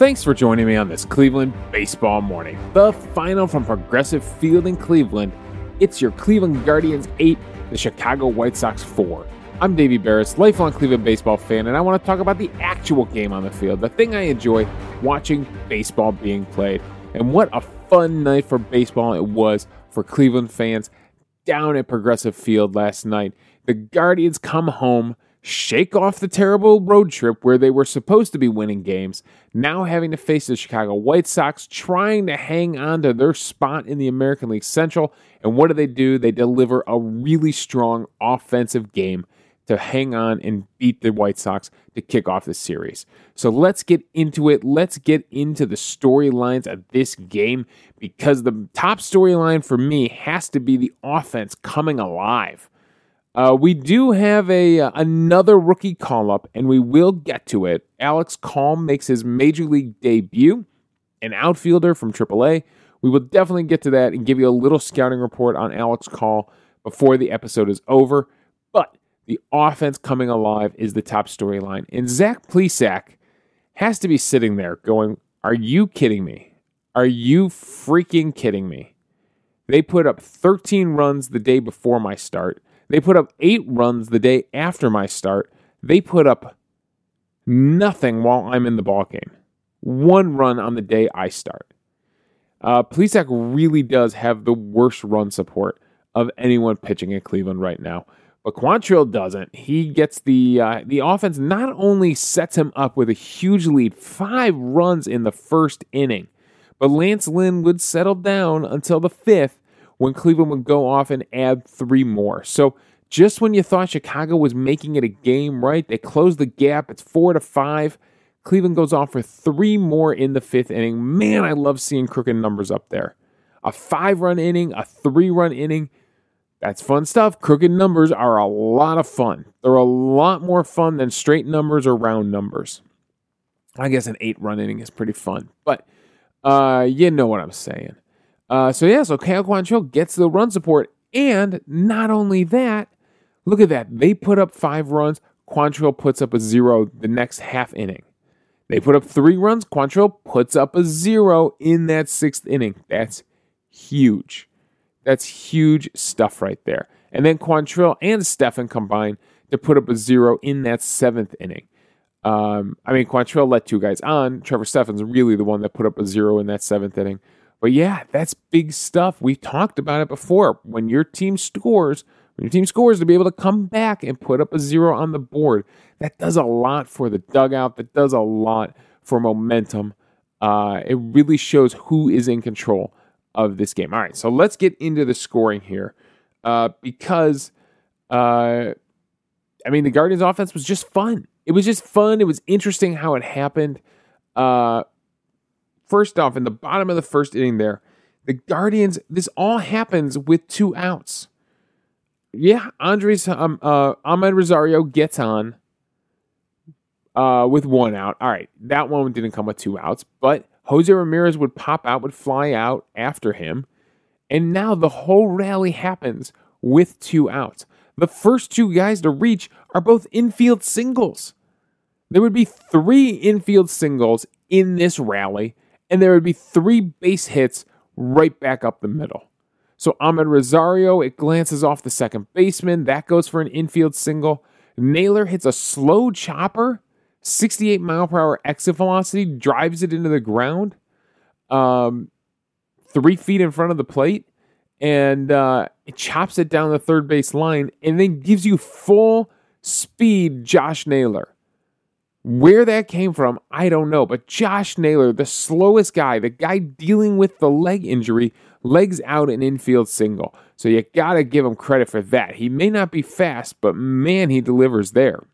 Thanks for joining me on this Cleveland baseball morning. The final from Progressive Field in Cleveland. It's your Cleveland Guardians 8, the Chicago White Sox 4. I'm Davey Berris, lifelong Cleveland baseball fan, and I want to talk about the actual game on the field, the thing I enjoy watching baseball being played. And what a fun night for baseball it was for Cleveland fans down at Progressive Field last night. The Guardians come home shake off the terrible road trip where they were supposed to be winning games, now having to face the Chicago White Sox, trying to hang on to their spot in the American League Central. And what do they do? They deliver a really strong offensive game to hang on and beat the White Sox to kick off the series. So let's get into it. Let's get into the storylines of this game because the top storyline for me has to be the offense coming alive. Uh, we do have a uh, another rookie call up, and we will get to it. Alex Call makes his major league debut, an outfielder from AAA. We will definitely get to that and give you a little scouting report on Alex Call before the episode is over. But the offense coming alive is the top storyline, and Zach Plesac has to be sitting there going, "Are you kidding me? Are you freaking kidding me?" They put up 13 runs the day before my start. They put up eight runs the day after my start. They put up nothing while I'm in the ball game. One run on the day I start. Uh, Plesac really does have the worst run support of anyone pitching in Cleveland right now. But Quantrill doesn't. He gets the uh, the offense not only sets him up with a huge lead, five runs in the first inning, but Lance Lynn would settle down until the fifth when Cleveland would go off and add three more. So just when you thought Chicago was making it a game, right? They close the gap. It's four to five. Cleveland goes off for three more in the fifth inning. Man, I love seeing crooked numbers up there. A five run inning, a three run inning. That's fun stuff. Crooked numbers are a lot of fun. They're a lot more fun than straight numbers or round numbers. I guess an eight run inning is pretty fun, but uh, you know what I'm saying. Uh, so yeah, so Cal Quantrill gets the run support, and not only that, look at that. They put up five runs. Quantrill puts up a zero the next half inning. They put up three runs. Quantrill puts up a zero in that sixth inning. That's huge. That's huge stuff right there. And then Quantrill and Stephan combine to put up a zero in that seventh inning. Um, I mean, Quantrill let two guys on. Trevor Stephan's really the one that put up a zero in that seventh inning. But yeah, that's big stuff. We've talked about it before. When your team scores, when your team scores to be able to come back and put up a zero on the board, that does a lot for the dugout. That does a lot for momentum. Uh, it really shows who is in control of this game. All right, so let's get into the scoring here uh, because, uh, I mean, the Guardians' offense was just fun. It was just fun. It was interesting how it happened. First off, in the bottom of the first inning, there, the Guardians, this all happens with two outs. Yeah, Andres um, uh, Amed Rosario gets on uh, with one out. All right, that one didn't come with two outs, but Jose Ramirez would pop out, would fly out after him, and now the whole rally happens with two outs. The first two guys to reach are both infield singles. There would be three infield singles in this rally, and there would be three base hits right back up the middle. So Amed Rosario, it glances off the second baseman. That goes for an infield single. Naylor hits a slow chopper, 68 mile per hour exit velocity, drives it into the ground, um, three feet in front of the plate, and uh, it chops it down the third base line, and then gives you full speed Josh Naylor. Where that came from, I don't know. But Josh Naylor, the slowest guy, the guy dealing with the leg injury, legs out an infield single. So you got to give him credit for that. He may not be fast, but man, he delivers there.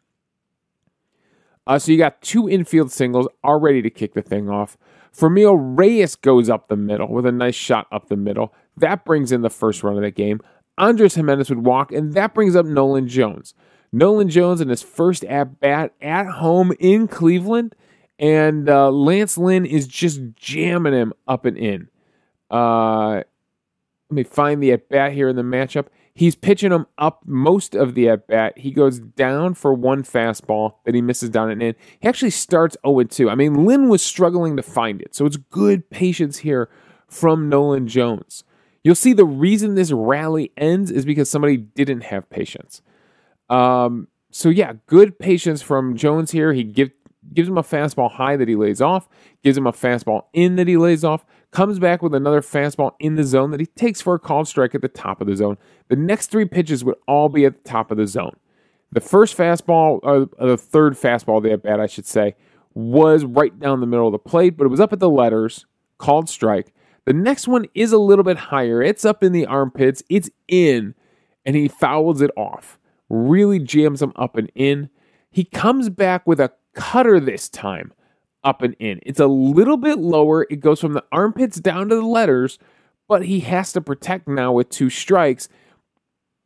Uh, so you got two infield singles all ready to kick the thing off. Franmil Reyes goes up the middle with a nice shot up the middle. That brings in the first run of the game. Andres Gimenez would walk, and that brings up Nolan Jones. Nolan Jones in his first at bat at home in Cleveland, and uh, Lance Lynn is just jamming him up and in. Uh, let me find the at bat here in the matchup. He's pitching him up most of the at bat. He goes down for one fastball that he misses down and in. He actually starts 0 2. I mean, Lynn was struggling to find it. So it's good patience here from Nolan Jones. You'll see the reason this rally ends is because somebody didn't have patience. Um, so yeah, good patience from Jones here. He give, gives him a fastball high that he lays off, gives him a fastball in that he lays off, comes back with another fastball in the zone that he takes for a called strike at the top of the zone. The next three pitches would all be at the top of the zone. The first fastball, or the third fastball they had bat, I should say, was right down the middle of the plate, but it was up at the letters, called strike. The next one is a little bit higher. It's up in the armpits, it's in, and he fouls it off. Really jams him up and in. He comes back with a cutter this time up and in. It's a little bit lower. It goes from the armpits down to the letters, but he has to protect now with two strikes.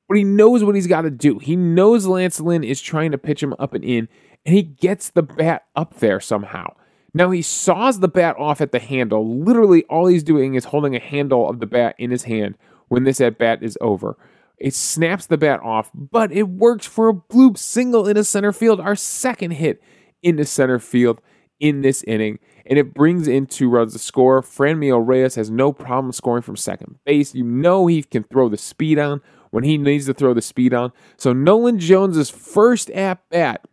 But he knows what he's got to do. He knows Lance Lynn is trying to pitch him up and in, and he gets the bat up there somehow. Now he saws the bat off at the handle. Literally, all he's doing is holding a handle of the bat in his hand when this at bat is over. It snaps the bat off, but it works for a bloop single into center field, our second hit into center field in this inning, and it brings in two runs to score. Franmil Reyes has no problem scoring from second base. You know he can throw the speed on when he needs to throw the speed on. So Nolan Jones's first at bat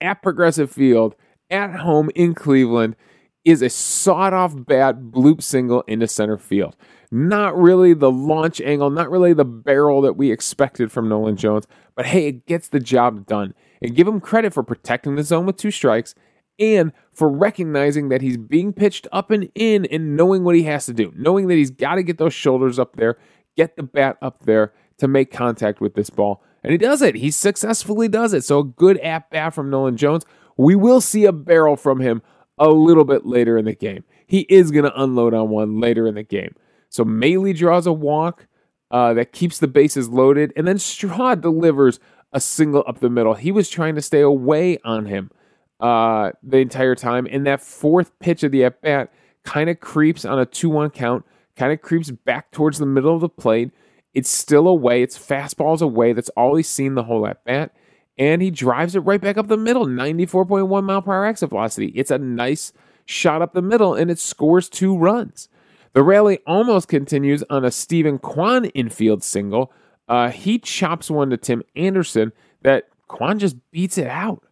at Progressive Field at home in Cleveland is a sawed off bat bloop single into center field. Not really the launch angle, not really the barrel that we expected from Nolan Jones, but hey, it gets the job done. And give him credit for protecting the zone with two strikes and for recognizing that he's being pitched up and in and knowing what he has to do, knowing that he's got to get those shoulders up there, get the bat up there to make contact with this ball. And he does it. He successfully does it. So a good at bat from Nolan Jones. We will see a barrel from him a little bit later in the game. He is going to unload on one later in the game. So Maile draws a walk uh, that keeps the bases loaded, and then Straw delivers a single up the middle. He was trying to stay away on him uh, the entire time. And that fourth pitch of the at bat kind of creeps on a 2 1 count, kind of creeps back towards the middle of the plate. It's still away. It's fastballs away. That's all he's seen the whole at bat. And he drives it right back up the middle, 94.1 mile per hour exit velocity. It's a nice shot up the middle, and it scores two runs. The rally almost continues on a Steven Kwan infield single. Uh, he chops one to Tim Anderson that Kwan just beats it out.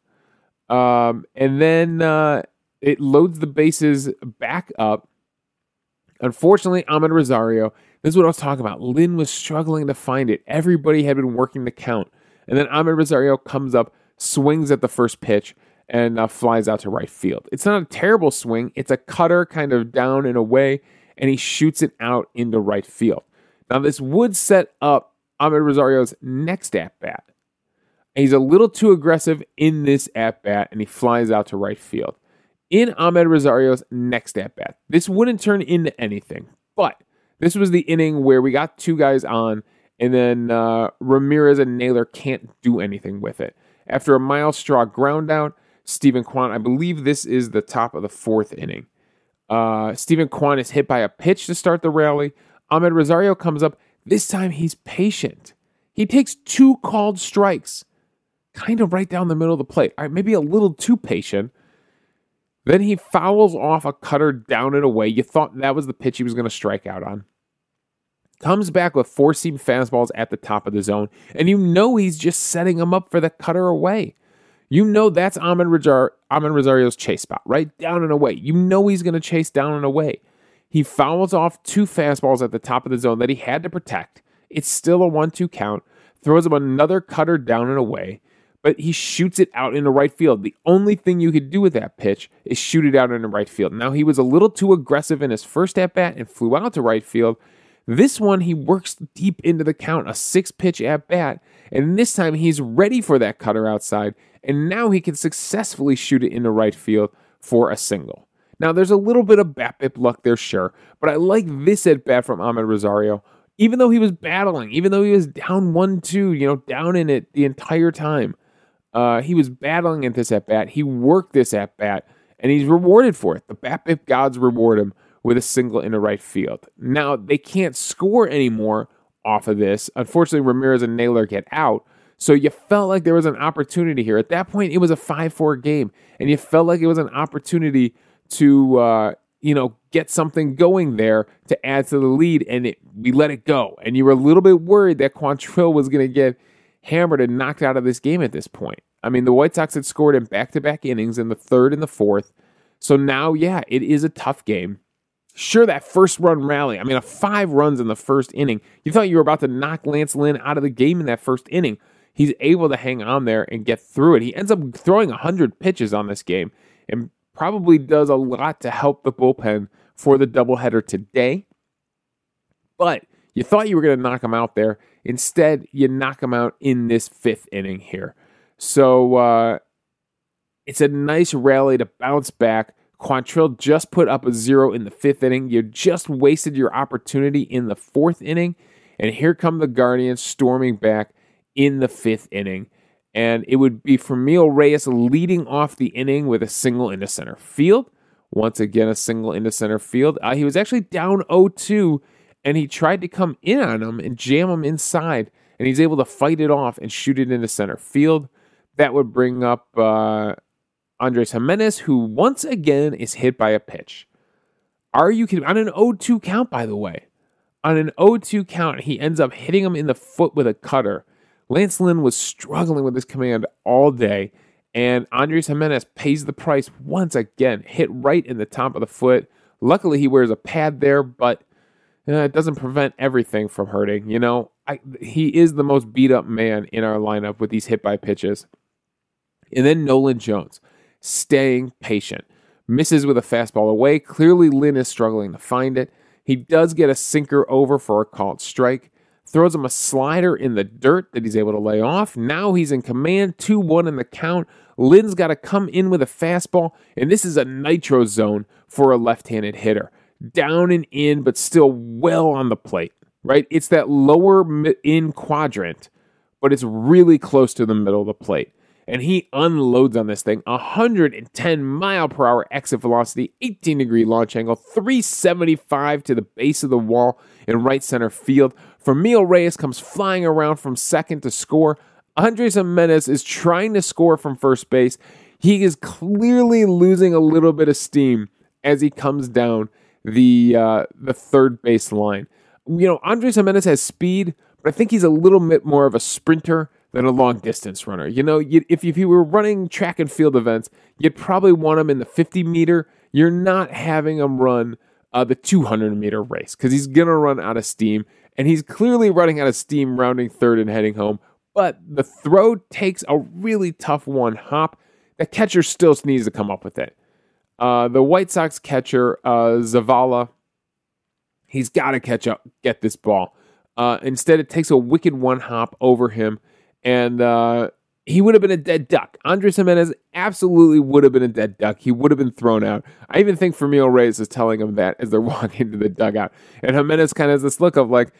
Um, and then uh, it loads the bases back up. Unfortunately, Amed Rosario, this is what I was talking about. Lynn was struggling to find it. Everybody had been working the count. And then Amed Rosario comes up, swings at the first pitch, and uh, flies out to right field. It's not a terrible swing, it's a cutter kind of down and away, and he shoots it out into right field. Now, this would set up Amed Rosario's next at bat. He's a little too aggressive in this at bat, and he flies out to right field. In Amed Rosario's next at bat, this wouldn't turn into anything, but this was the inning where we got two guys on, and then uh, Ramirez and Naylor can't do anything with it. After a Myles Straw ground out, Steven Kwan, I believe this is the top of the fourth inning. Uh, Steven Kwan is hit by a pitch to start the rally. Amed Rosario comes up. This time he's patient. He takes two called strikes kind of right down the middle of the plate. Maybe a little too patient. Then he fouls off a cutter down and away. You thought that was the pitch he was going to strike out on. Comes back with four seam fastballs at the top of the zone, and you know he's just setting him up for the cutter away. You know that's Rajar, Amed Rosario's chase spot, right down and away. You know he's going to chase down and away. He fouls off two fastballs at the top of the zone that he had to protect. It's still a 1 2 count. Throws him another cutter down and away but he shoots it out into right field. The only thing you could do with that pitch is shoot it out into right field. Now, he was a little too aggressive in his first at bat and flew out to right field. This one, he works deep into the count, a six pitch at bat, and this time he's ready for that cutter outside, and now he can successfully shoot it into right field for a single. Now, there's a little bit of BABIP luck there, sure, but I like this at bat from Amed Rosario. Even though he was battling, even though he was down 1 2, you know, down in it the entire time, uh, he was battling at this at bat. He worked this at bat, and he's rewarded for it. The BABIP gods reward him with a single in into right field. Now they can't score anymore off of this. Unfortunately, Ramirez and Naylor get out. So you felt like there was an opportunity here. At that point, it was a 5 4 game, and you felt like it was an opportunity to, uh, you know, get something going there to add to the lead, and it, we let it go. And you were a little bit worried that Quantrill was going to get hammered and knocked out of this game at this point. I mean, the White Sox had scored in back to back innings in the third and the fourth. So now, yeah, it is a tough game. Sure, that first run rally, I mean, a five runs in the first inning. You thought you were about to knock Lance Lynn out of the game in that first inning he's able to hang on there and get through it. He ends up throwing 100 pitches on this game and probably does a lot to help the bullpen for the doubleheader today. But you thought you were going to knock him out there. Instead, you knock him out in this fifth inning here. So uh, it's a nice rally to bounce back. Quantrill just put up a zero in the fifth inning. You just wasted your opportunity in the fourth inning. And here come the Guardians storming back in the fifth inning. And it would be Franmil Reyes leading off the inning with a single into center field. Once again, a single into center field. Uh, he was actually down 0 2, and he tried to come in on him and jam him inside. And he's able to fight it off and shoot it into center field. That would bring up uh, Andres Gimenez, who once again is hit by a pitch. Are you kidding? On an 0 2 count, by the way. On an 0 2 count, he ends up hitting him in the foot with a cutter. Lance Lynn was struggling with his command all day, and Andres Gimenez pays the price once again, hit right in the top of the foot. Luckily, he wears a pad there, but it doesn't prevent everything from hurting. You know, I, he is the most beat up man in our lineup with these hit by pitches. And then Nolan Jones, staying patient, misses with a fastball away. Clearly, Lynn is struggling to find it. He does get a sinker over for a called strike throws him a slider in the dirt that he's able to lay off. Now he's in command, 2 1 in the count. Lynn's got to come in with a fastball, and this is a nitro zone for a left handed hitter. Down and in, but still well on the plate, right? It's that lower in quadrant, but it's really close to the middle of the plate and he unloads on this thing 110 mile per hour exit velocity 18 degree launch angle 375 to the base of the wall in right center field. Franmil Reyes comes flying around from second to score. Andres Gimenez is trying to score from first base. He is clearly losing a little bit of steam as he comes down the uh, the third base line you know Andres Gimenez has speed but I think he's a little bit more of a sprinter than a long distance runner. You know, you, if, if you were running track and field events, you'd probably want him in the 50 meter. You're not having him run uh, the 200 meter race because he's going to run out of steam. And he's clearly running out of steam rounding third and heading home. But the throw takes a really tough one hop. The catcher still needs to come up with it. Uh, the White Sox catcher, uh, Zavala, he's got to catch up, get this ball. Uh, instead, it takes a wicked one hop over him and uh, he would have been a dead duck. Andres Gimenez absolutely would have been a dead duck. He would have been thrown out. I even think Franmil Reyes is telling him that as they're walking into the dugout. And Gimenez kind of has this look of like,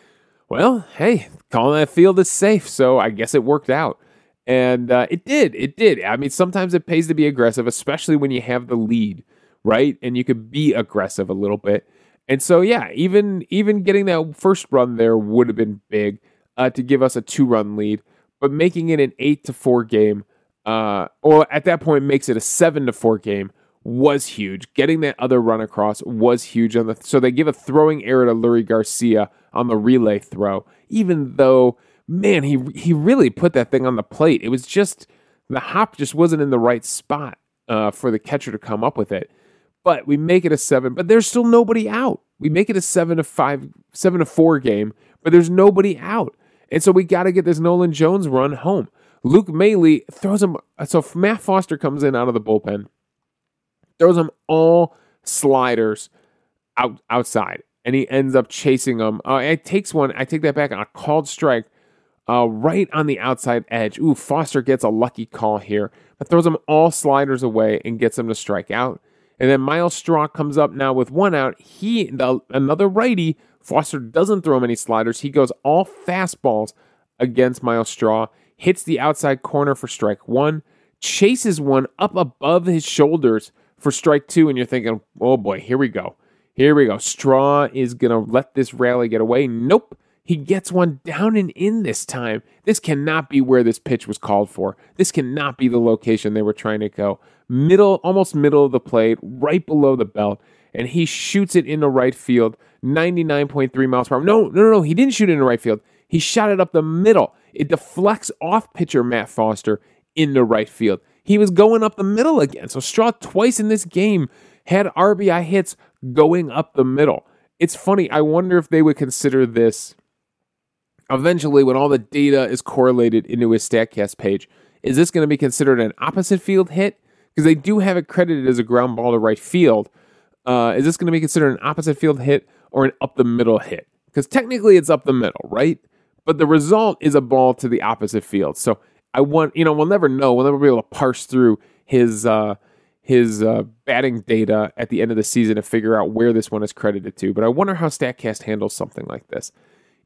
well, hey, calling that field is safe, so I guess it worked out. And uh, it did. It did. I mean, sometimes it pays to be aggressive, especially when you have the lead, right? And you could be aggressive a little bit. And so, yeah, even even getting that first run there would have been big uh, to give us a two run lead but making it an eight to four game, uh, or at that point makes it a seven to four game was huge. Getting that other run across was huge. On the so they give a throwing error to Leury Garcia on the relay throw, even though man he he really put that thing on the plate. It was just the hop just wasn't in the right spot uh, for the catcher to come up with it. But we make it a seven, but there's still nobody out. We make it a seven to five, seven to four game, but there's nobody out. And so we got to get this Nolan Jones run home. Luke Maile throws him. So Matt Foster comes in out of the bullpen, throws him all sliders out outside, and he ends up chasing them. Uh, it takes one. I take that back on a called strike, uh, right on the outside edge. Ooh, Foster gets a lucky call here, but throws him all sliders away and gets him to strike out. And then Myles Straw comes up now with one out. He the, another righty Foster doesn't throw many sliders. He goes all fastballs against Myles Straw, hits the outside corner for strike one, chases one up above his shoulders for strike two, and you're thinking, oh boy, here we go. Here we go. Straw is going to let this rally get away. Nope. He gets one down and in this time. This cannot be where this pitch was called for. This cannot be the location they were trying to go. Middle, almost middle of the plate, right below the belt, and he shoots it into right field, 99.3 miles per hour. No, no, no. He didn't shoot it into right field. He shot it up the middle. It deflects off pitcher Matt Foster into right field. He was going up the middle again. So Straw twice in this game had RBI hits going up the middle. It's funny. I wonder if they would consider this eventually when all the data is correlated into his StatCast page. Is this going to be considered an opposite field hit? Because they do have it credited as a ground ball to right field. Uh, is this going to be considered an opposite field hit or an up the middle hit? Because technically it's up the middle, right? But the result is a ball to the opposite field. So I want, you know, we'll never know. We'll never be able to parse through his uh, his uh, batting data at the end of the season to figure out where this one is credited to. But I wonder how StatCast handles something like this.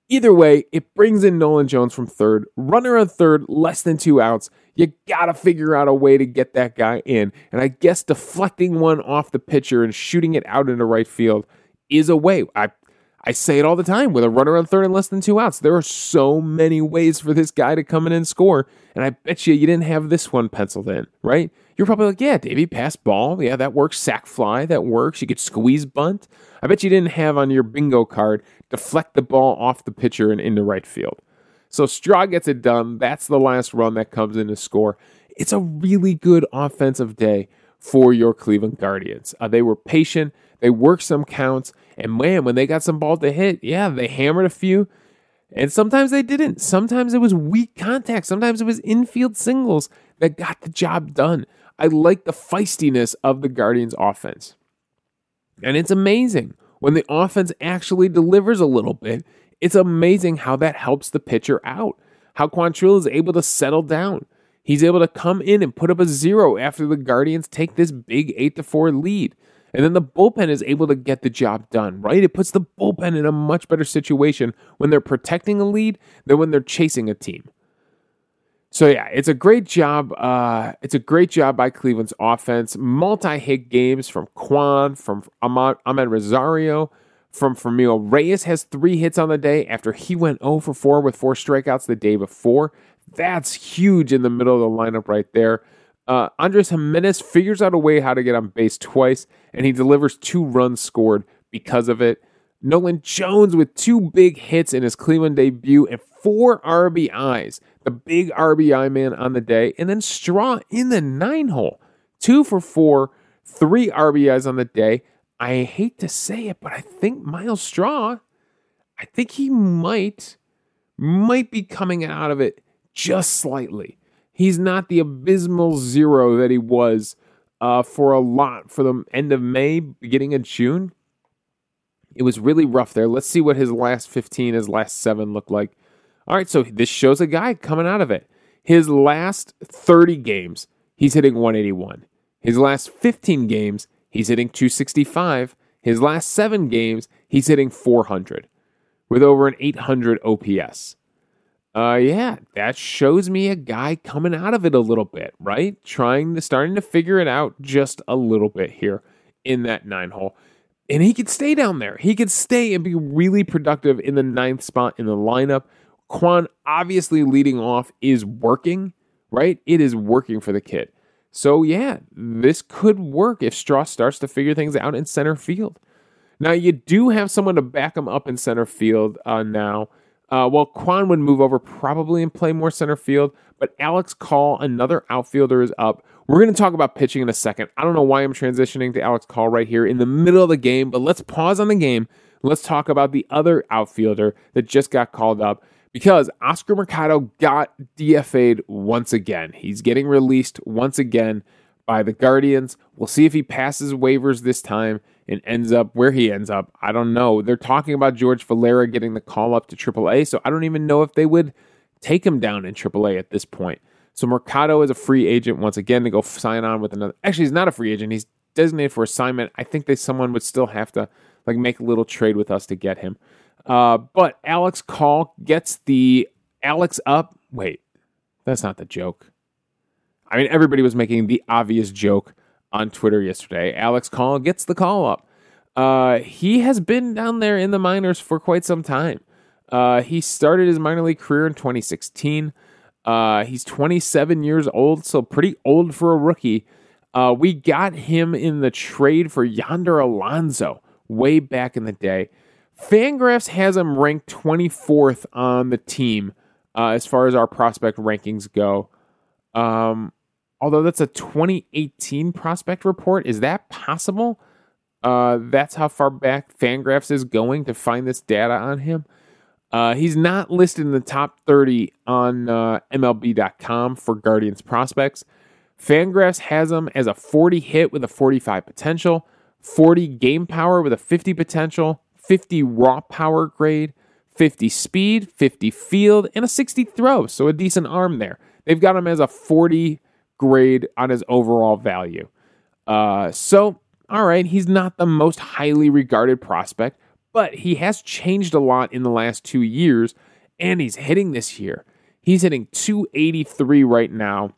Either way, it brings in Nolan Jones from third, runner on third, less than two outs. You got to figure out a way to get that guy in. And I guess deflecting one off the pitcher and shooting it out into right field is a way. I I say it all the time with a runner on third and less than two outs. There are so many ways for this guy to come in and score. And I bet you you didn't have this one penciled in, right? You're probably like, yeah, Davey, pass ball. Yeah, that works. Sack fly, that works. You could squeeze bunt. I bet you didn't have on your bingo card deflect the ball off the pitcher and into right field. So Straw gets it done. That's the last run that comes in to score. It's a really good offensive day for your Cleveland Guardians. Uh, they were patient. They worked some counts. And man, when they got some balls to hit, yeah, they hammered a few. And sometimes they didn't. Sometimes it was weak contact. Sometimes it was infield singles that got the job done. I like the feistiness of the Guardians offense. And it's amazing when the offense actually delivers a little bit. It's amazing how that helps the pitcher out. How Quantrill is able to settle down. He's able to come in and put up a zero after the Guardians take this big 8 to 4 lead. And then the bullpen is able to get the job done, right? It puts the bullpen in a much better situation when they're protecting a lead than when they're chasing a team. So yeah, it's a great job. Uh, it's a great job by Cleveland's offense. Multi-hit games from Kwan, from Amed, Amed Rosario, from Franmil Reyes has three hits on the day after he went 0 for 4 with four strikeouts the day before. That's huge in the middle of the lineup right there. Uh, Andres Gimenez figures out a way how to get on base twice, and he delivers two runs scored because of it. Nolan Jones with two big hits in his Cleveland debut and four RBIs, the big RBI man on the day, and then Straw in the nine hole, two for four, three RBIs on the day. I hate to say it, but I think Myles Straw, I think he might, might be coming out of it just slightly. He's not the abysmal zero that he was uh, for a lot for the end of May, beginning of June. It was really rough there. Let's see what his last 15, his last seven looked like. All right, so this shows a guy coming out of it. His last 30 games, he's hitting 181. His last 15 games, he's hitting 265. His last seven games, he's hitting 400 with over an 800 OPS. Uh, yeah, that shows me a guy coming out of it a little bit, right? Trying to starting to figure it out just a little bit here in that nine hole. And he could stay down there. He could stay and be really productive in the ninth spot in the lineup. Kwan obviously leading off is working, right? It is working for the kid. So yeah, this could work if Straw starts to figure things out in center field. Now you do have someone to back him up in center field uh, now. Uh, well, Kwan would move over probably and play more center field, but Alex Call, another outfielder, is up. We're going to talk about pitching in a second. I don't know why I'm transitioning to Alex Call right here in the middle of the game, but let's pause on the game. Let's talk about the other outfielder that just got called up because Oscar Mercado got DFA'd once again. He's getting released once again by the Guardians. We'll see if he passes waivers this time and ends up where he ends up. I don't know. They're talking about George Valera getting the call up to AAA, so I don't even know if they would take him down in AAA at this point. So Mercado is a free agent once again to go sign on with another. Actually, he's not a free agent. He's designated for assignment. I think that someone would still have to like make a little trade with us to get him. Uh, but Alex Call gets the Alex up. Wait, that's not the joke. I mean, everybody was making the obvious joke on Twitter yesterday. Alex Call gets the call up. Uh, he has been down there in the minors for quite some time. Uh, he started his minor league career in 2016. Uh, he's 27 years old, so pretty old for a rookie. Uh, we got him in the trade for Yonder Alonso way back in the day. Fangraphs has him ranked 24th on the team uh, as far as our prospect rankings go. Um, although that's a 2018 prospect report, is that possible? Uh, that's how far back Fangraphs is going to find this data on him. Uh, he's not listed in the top 30 on uh, MLB.com for Guardians prospects. Fangraphs has him as a 40 hit with a 45 potential, 40 game power with a 50 potential, 50 raw power grade, 50 speed, 50 field, and a 60 throw. So a decent arm there. They've got him as a 40 grade on his overall value. Uh, so, all right, he's not the most highly regarded prospect, but he has changed a lot in the last two years, and he's hitting this year. He's hitting 283 right now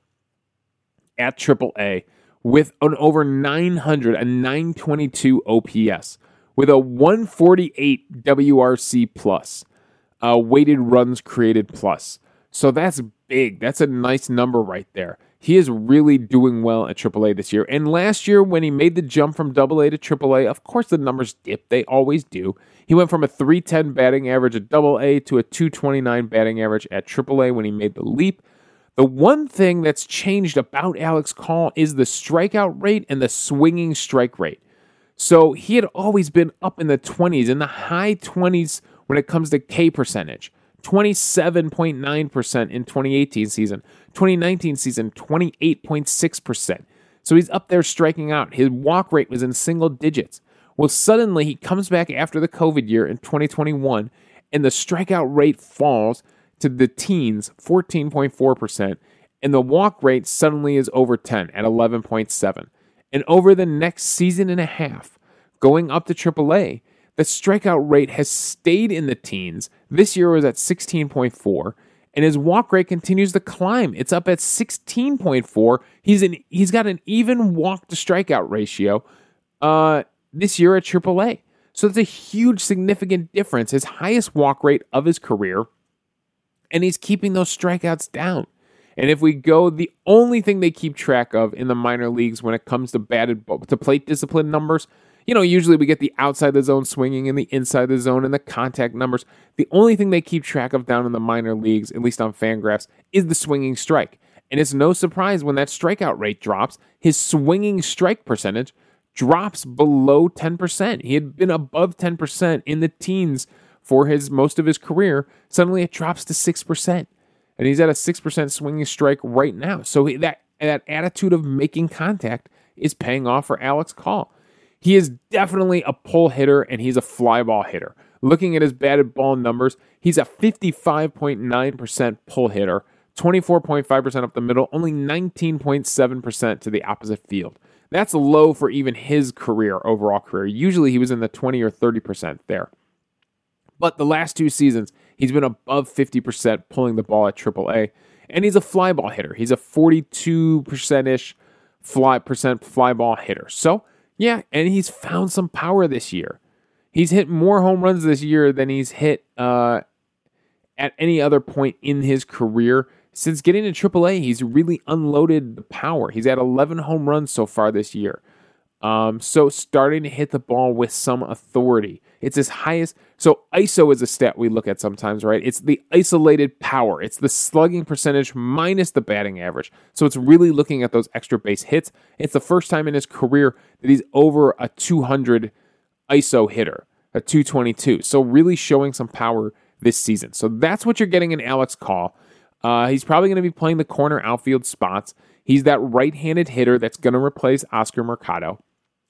at AAA with an over 900, a 922 OPS, with a 148 WRC plus, uh, weighted runs created plus. So that's big. That's a nice number right there. He is really doing well at AAA this year. And last year, when he made the jump from AA to AAA, of course the numbers dip. They always do. He went from a 310 batting average at AA to a 229 batting average at AAA when he made the leap. The one thing that's changed about Alex Call is the strikeout rate and the swinging strike rate. So he had always been up in the 20s, in the high 20s when it comes to K percentage. 27.9% in 2018 season, 2019 season 28.6%. So he's up there striking out. His walk rate was in single digits. Well, suddenly he comes back after the COVID year in 2021 and the strikeout rate falls to the teens, 14.4%, and the walk rate suddenly is over 10 at 11.7. And over the next season and a half, going up to AAA, the strikeout rate has stayed in the teens. This year was at 16.4, and his walk rate continues to climb. It's up at 16.4. He's an he's got an even walk to strikeout ratio uh, this year at AAA. So that's a huge, significant difference. His highest walk rate of his career and he's keeping those strikeouts down. And if we go, the only thing they keep track of in the minor leagues when it comes to batted to plate discipline numbers, you know, usually we get the outside the zone swinging and the inside the zone and the contact numbers. The only thing they keep track of down in the minor leagues, at least on Fangraphs, is the swinging strike. And it's no surprise when that strikeout rate drops, his swinging strike percentage drops below 10%. He had been above 10% in the teens for his most of his career, suddenly it drops to 6%. And he's at a 6% swinging strike right now. So that, that attitude of making contact is paying off for Alex Call. He is definitely a pull hitter and he's a fly ball hitter. Looking at his batted ball numbers, he's a 55.9% pull hitter, 24.5% up the middle, only 19.7% to the opposite field. That's low for even his career, overall career. Usually he was in the 20 or 30% there. But the last two seasons, he's been above 50% pulling the ball at AAA. And he's a fly ball hitter. He's a 42% ish fly percent fly ball hitter. So, yeah, and he's found some power this year. He's hit more home runs this year than he's hit uh, at any other point in his career. Since getting to AAA, he's really unloaded the power. He's had 11 home runs so far this year. Um, so starting to hit the ball with some authority. It's his highest. So ISO is a stat we look at sometimes, right? It's the isolated power. It's the slugging percentage minus the batting average. So it's really looking at those extra base hits. It's the first time in his career that he's over a 200 ISO hitter, a 222. So really showing some power this season. So that's what you're getting in Alex Call. Uh, he's probably going to be playing the corner outfield spots. He's that right-handed hitter that's going to replace Oscar Mercado.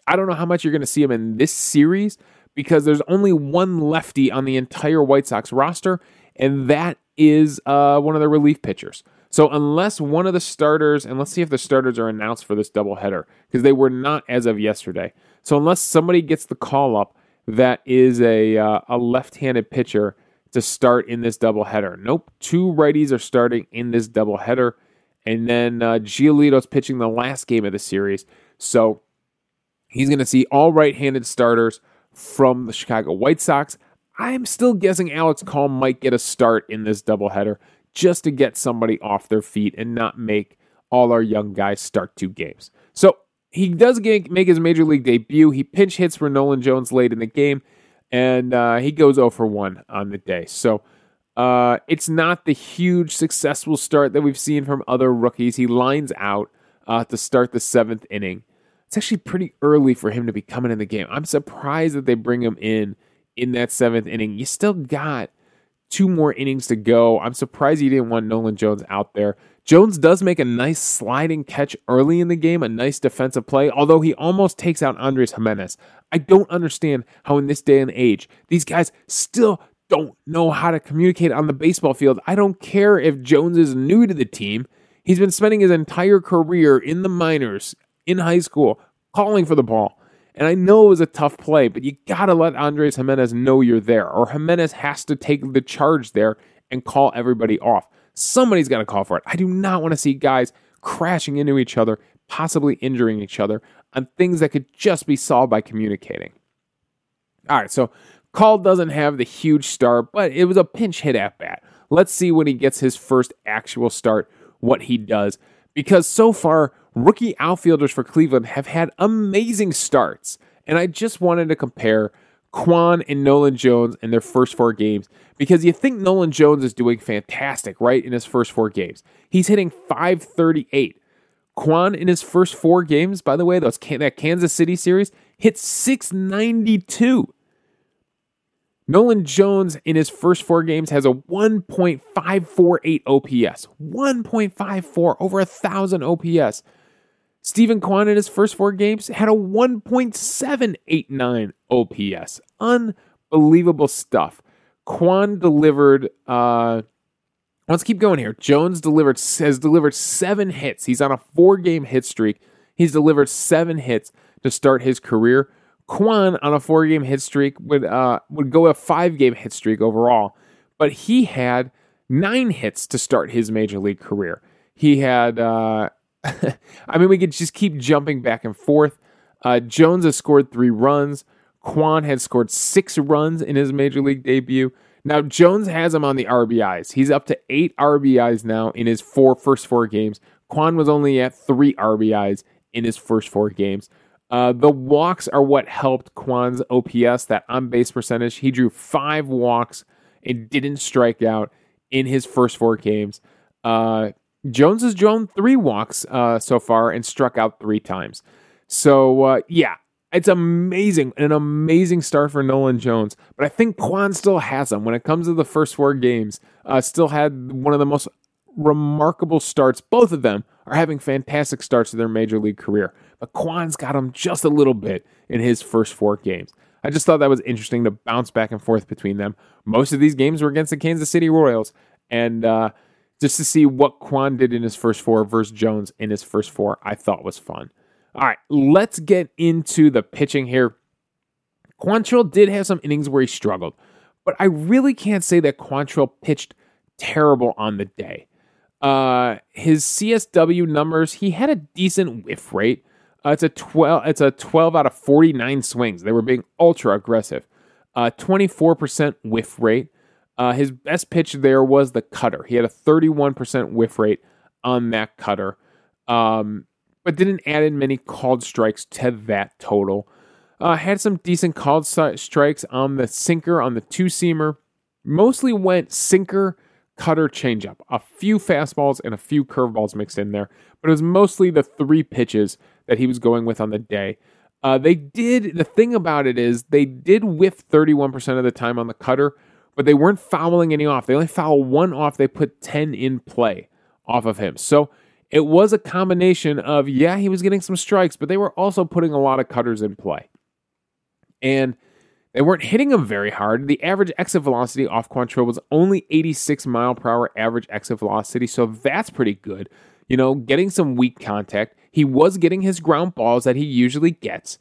I don't know how much you're going to see him in this series because there's only one lefty on the entire White Sox roster, and that is uh, one of the relief pitchers. So unless one of the starters, and let's see if the starters are announced for this doubleheader, because they were not as of yesterday. So unless somebody gets the call up that is a uh, a left-handed pitcher to start in this doubleheader. Nope, two righties are starting in this doubleheader, and then uh, Giolito's pitching the last game of the series. So He's going to see all right handed starters from the Chicago White Sox. I'm still guessing Alex Call might get a start in this doubleheader just to get somebody off their feet and not make all our young guys start two games. So he does make his major league debut. He pinch hits for Nolan Jones late in the game, and uh, he goes 0 for 1 on the day. So uh, it's not the huge successful start that we've seen from other rookies. He lines out uh, to start the seventh inning. It's actually pretty early for him to be coming in the game. I'm surprised that they bring him in in that seventh inning. You still got two more innings to go. I'm surprised you didn't want Nolan Jones out there. Jones does make a nice sliding catch early in the game, a nice defensive play, although he almost takes out Andres Gimenez. I don't understand how, in this day and age, these guys still don't know how to communicate on the baseball field. I don't care if Jones is new to the team. He's been spending his entire career in the minors, in high school, calling for the ball. And I know it was a tough play, but you got to let Andres Gimenez know you're there, or Gimenez has to take the charge there and call everybody off. Somebody's got to call for it. I do not want to see guys crashing into each other, possibly injuring each other on things that could just be solved by communicating. All right, so Call doesn't have the huge start, but it was a pinch hit at bat. Let's see when he gets his first actual start, what he does. Because so far, rookie outfielders for Cleveland have had amazing starts. And I just wanted to compare Kwan and Nolan Jones in their first four games because you think Nolan Jones is doing fantastic, right, in his first four games. He's hitting 538. Kwan in his first four games, by the way, those that Kansas City series, hit 692. Nolan Jones in his first four games has a 1.548 OPS. 1.54 over a thousand OPS. Steven Kwan in his first four games had a 1.789 OPS. Unbelievable stuff. Kwan delivered. Uh, let's keep going here. Jones delivered has delivered seven hits. He's on a four-game hit streak. He's delivered seven hits to start his career. Kwan on a four-game hit streak would uh, would go a five-game hit streak overall, but he had nine hits to start his major league career. He had uh, I mean, we could just keep jumping back and forth. Uh, Jones has scored three runs. Kwan had scored six runs in his major league debut. Now, Jones has him on the RBIs. He's up to eight RBIs now in his four first four games. Kwan was only at three RBIs in his first four games. Uh, the walks are what helped Kwan's OPS, that on base percentage. He drew five walks and didn't strike out in his first four games. Uh, Jones has drawn three walks uh, so far and struck out three times. So, uh, yeah, it's amazing, an amazing start for Nolan Jones. But I think Kwan still has him when it comes to the first four games. Uh, still had one of the most remarkable starts. Both of them are having fantastic starts to their major league career. But Kwan's got him just a little bit in his first four games. I just thought that was interesting to bounce back and forth between them. Most of these games were against the Kansas City Royals. And, uh, just to see what Kwan did in his first four versus Jones in his first four, I thought was fun. All right, let's get into the pitching here. Quantrill did have some innings where he struggled, but I really can't say that Quantrill pitched terrible on the day. Uh, his CSW numbers, he had a decent whiff rate. Uh, it's a 12 it's a 12 out of 49 swings. They were being ultra aggressive. Uh, 24% whiff rate. Uh, his best pitch there was the cutter. He had a 31% whiff rate on that cutter, um, but didn't add in many called strikes to that total. Uh, had some decent called strikes on the sinker, on the two seamer. Mostly went sinker, cutter, changeup. A few fastballs and a few curveballs mixed in there, but it was mostly the three pitches that he was going with on the day. Uh, they did, the thing about it is, they did whiff 31% of the time on the cutter, but they weren't fouling any off. They only foul one off. They put 10 in play off of him. So it was a combination of, yeah, he was getting some strikes, but they were also putting a lot of cutters in play. And they weren't hitting him very hard. The average exit velocity off Quantrill was only 86 mile per hour average exit velocity, so that's pretty good. You know, getting some weak contact. He was getting his ground balls that he usually gets.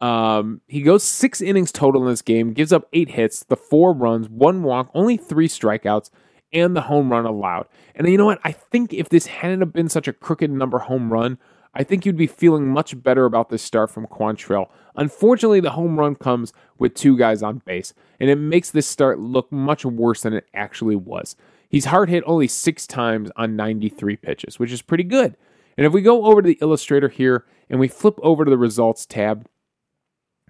Um, he goes six innings total in this game, gives up eight hits, the four runs, one walk, only three strikeouts, and the home run allowed. And you know what? I think if this hadn't have been such a crooked number home run, I think you'd be feeling much better about this start from Quantrill. Unfortunately, the home run comes with two guys on base, and it makes this start look much worse than it actually was. He's hard hit only six times on 93 pitches, which is pretty good. And if we go over to the illustrator here and we flip over to the results tab,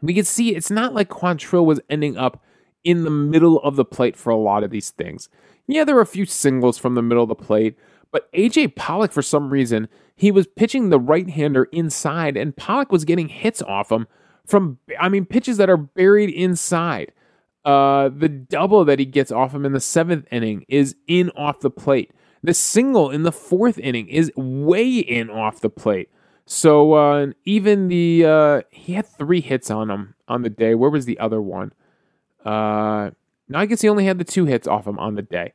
we can see it's not like Quantrill was ending up in the middle of the plate for a lot of these things. Yeah, there were a few singles from the middle of the plate, but AJ Pollock, for some reason, he was pitching the right hander inside, and Pollock was getting hits off him from, I mean, pitches that are buried inside. Uh, the double that he gets off him in the seventh inning is in off the plate. The single in the fourth inning is way in off the plate. So uh, even the uh, he had three hits on him on the day. Where was the other one? Uh, now I guess he only had the two hits off him on the day.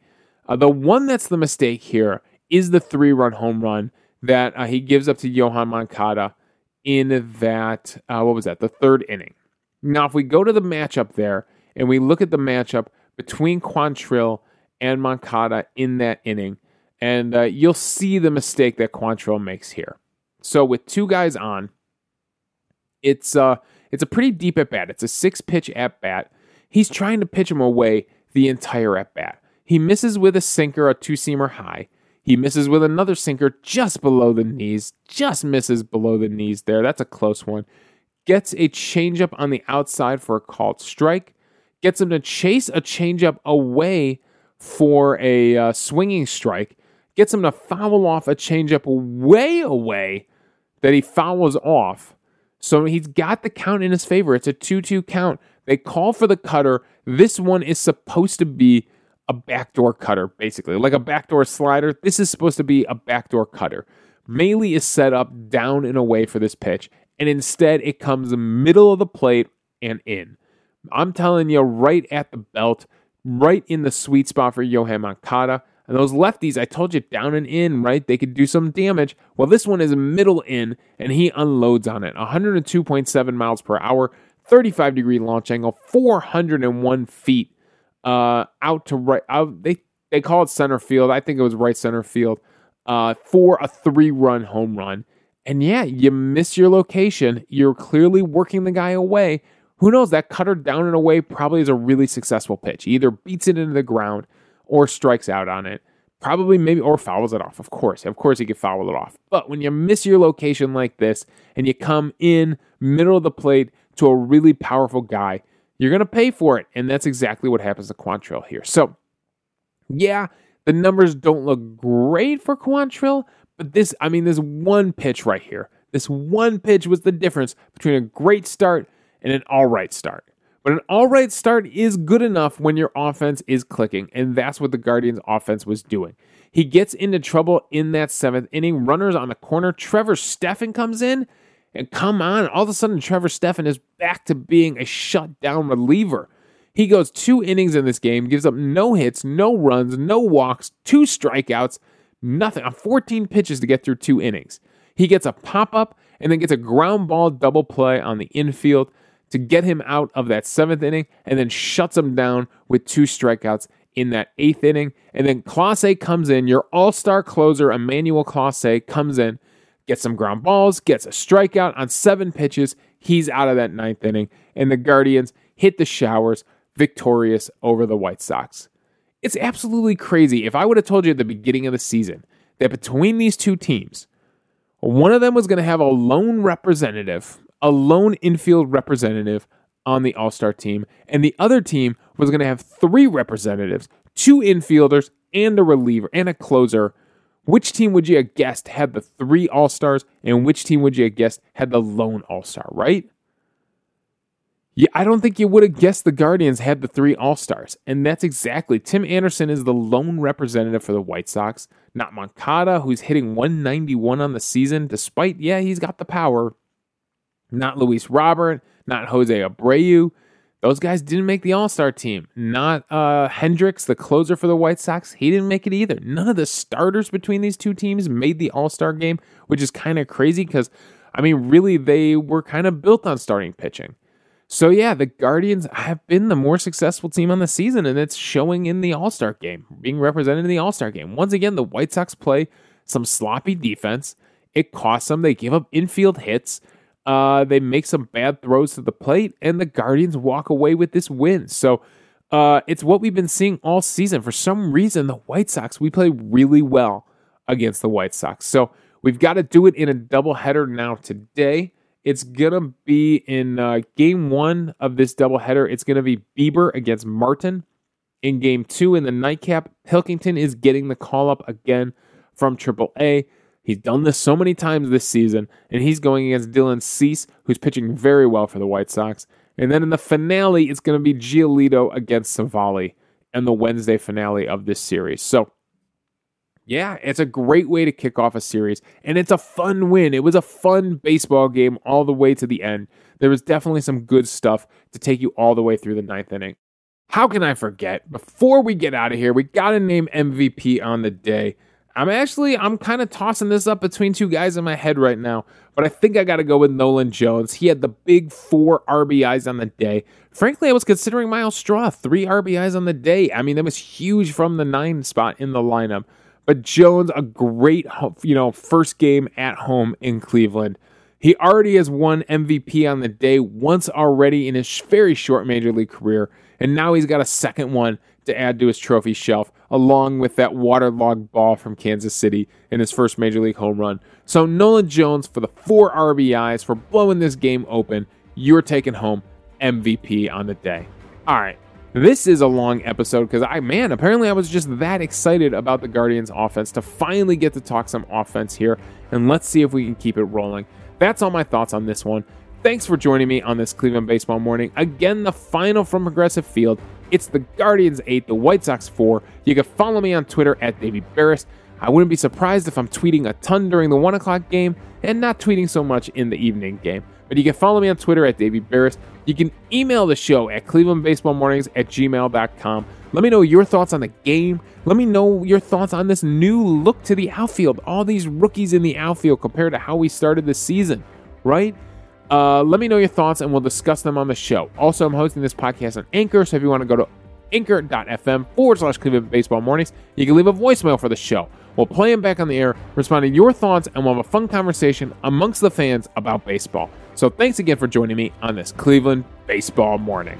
Uh, the one that's the mistake here is the three run home run that uh, he gives up to Yoan Moncada in that uh, what was that the third inning. Now if we go to the matchup there and we look at the matchup between Quantrill and Moncada in that inning, and you'll see the mistake that Quantrill makes here. So with two guys on, it's uh it's a pretty deep at bat. It's a six pitch at bat. He's trying to pitch him away the entire at bat. He misses with a sinker, a two seamer high. He misses with another sinker just below the knees, just misses below the knees there. That's a close one. Gets a changeup on the outside for a called strike. Gets him to chase a changeup away for a uh, swinging strike. Gets him to foul off a changeup way away that he fouls off. So he's got the count in his favor. It's a 2 2 count. They call for the cutter. This one is supposed to be a backdoor cutter, basically, like a backdoor slider. This is supposed to be a backdoor cutter. Maile is set up down and away for this pitch, and instead it comes middle of the plate and in. I'm telling you, right at the belt, right in the sweet spot for Yoan Moncada. And those lefties, I told you, down and in, right? They could do some damage. Well, this one is a middle in, and he unloads on it. 102.7 miles per hour, 35 degree launch angle, 401 feet uh, out to right. Out, they they call it center field. I think it was right center field uh, for a three run home run. And yeah, you miss your location. You're clearly working the guy away. Who knows? That cutter down and away probably is a really successful pitch. He either beats it into the ground or strikes out on it. Probably, maybe, or fouls it off. Of course, of course, he could foul it off. But when you miss your location like this and you come in middle of the plate to a really powerful guy, you're going to pay for it. And that's exactly what happens to Quantrill here. So, yeah, the numbers don't look great for Quantrill, but this, I mean, this one pitch right here, this one pitch was the difference between a great start and an all right start. But an all right start is good enough when your offense is clicking, and that's what the Guardians' offense was doing. He gets into trouble in that seventh inning. Runners on the corner. Trevor Stephan comes in, and come on, all of a sudden, Trevor Stephan is back to being a shutdown reliever. He goes two innings in this game, gives up no hits, no runs, no walks, two strikeouts, nothing on 14 pitches to get through two innings. He gets a pop up and then gets a ground ball double play on the infield to get him out of that seventh inning and then shuts him down with two strikeouts in that eighth inning. And then Clase comes in, your all star closer, Emmanuel Clase, comes in, gets some ground balls, gets a strikeout on seven pitches. He's out of that ninth inning. And the Guardians hit the showers, victorious over the White Sox. It's absolutely crazy. If I would have told you at the beginning of the season that between these two teams, one of them was going to have a lone representative a lone infield representative on the All Star team, and the other team was going to have three representatives, two infielders, and a reliever and a closer. Which team would you have guessed had the three All Stars, and which team would you have guessed had the lone All Star, right? Yeah, I don't think you would have guessed the Guardians had the three All Stars. And that's exactly. Tim Anderson is the lone representative for the White Sox, not Moncada, who's hitting 191 on the season, despite, yeah, he's got the power, not Luis Robert, not Jose Abreu. Those guys didn't make the All Star team. Not uh, Hendriks, the closer for the White Sox. He didn't make it either. None of the starters between these two teams made the All Star game, which is kind of crazy because, I mean, really, they were kind of built on starting pitching. So, yeah, the Guardians have been the more successful team on the season, and it's showing in the All Star game, being represented in the All Star game. Once again, the White Sox play some sloppy defense it costs them. They give up infield hits. Uh, they make some bad throws to the plate, and the Guardians walk away with this win. So uh, it's what we've been seeing all season. For some reason, the White Sox, we play really well against the White Sox. So we've got to do it in a doubleheader now today. It's going to be in uh, game one of this doubleheader. It's going to be Bieber against Martin. In game two, in the nightcap, Pilkington is getting the call up again from AAA. He's done this so many times this season, and he's going against Dylan Cease, who's pitching very well for the White Sox. And then in the finale, it's going to be Giolito against Civale in the Wednesday finale of this series. So, yeah, it's a great way to kick off a series, and it's a fun win. It was a fun baseball game all the way to the end. There was definitely some good stuff to take you all the way through the ninth inning. How can I forget? Before we get out of here, we got to name MVP on the day. I'm actually I'm kind of tossing this up between two guys in my head right now, but I think I got to go with Nolan Jones. He had the big 4 RBIs on the day. Frankly, I was considering Myles Straw, 3 RBIs on the day. I mean, that was huge from the 9 spot in the lineup. But Jones a great, you know, first game at home in Cleveland. He already has won MVP on the day once already in his very short major league career, and now he's got a second one to add to his trophy shelf, along with that waterlogged ball from Kansas City in his first major league home run. So, Nolan Jones for the four RBIs for blowing this game open. You're taking home MVP on the day. All right. This is a long episode because I, man, apparently I was just that excited about the Guardians offense to finally get to talk some offense here. And let's see if we can keep it rolling. That's all my thoughts on this one. Thanks for joining me on this Cleveland baseball morning. Again, the final from Progressive Field it's the Guardians 8, the White Sox 4. You can follow me on Twitter at Davey Berris. I wouldn't be surprised if I'm tweeting a ton during the 1 o'clock game and not tweeting so much in the evening game. But you can follow me on Twitter at Davey Berris. You can email the show at clevelandbaseballmornings at gmail.com. Let me know your thoughts on the game. Let me know your thoughts on this new look to the outfield. All these rookies in the outfield compared to how we started the season, right? Uh, let me know your thoughts and we'll discuss them on the show. Also, I'm hosting this podcast on Anchor, so if you want to go to anchor.fm forward slash Cleveland Baseball Mornings, you can leave a voicemail for the show. We'll play them back on the air, respond to your thoughts, and we'll have a fun conversation amongst the fans about baseball. So thanks again for joining me on this Cleveland Baseball Morning.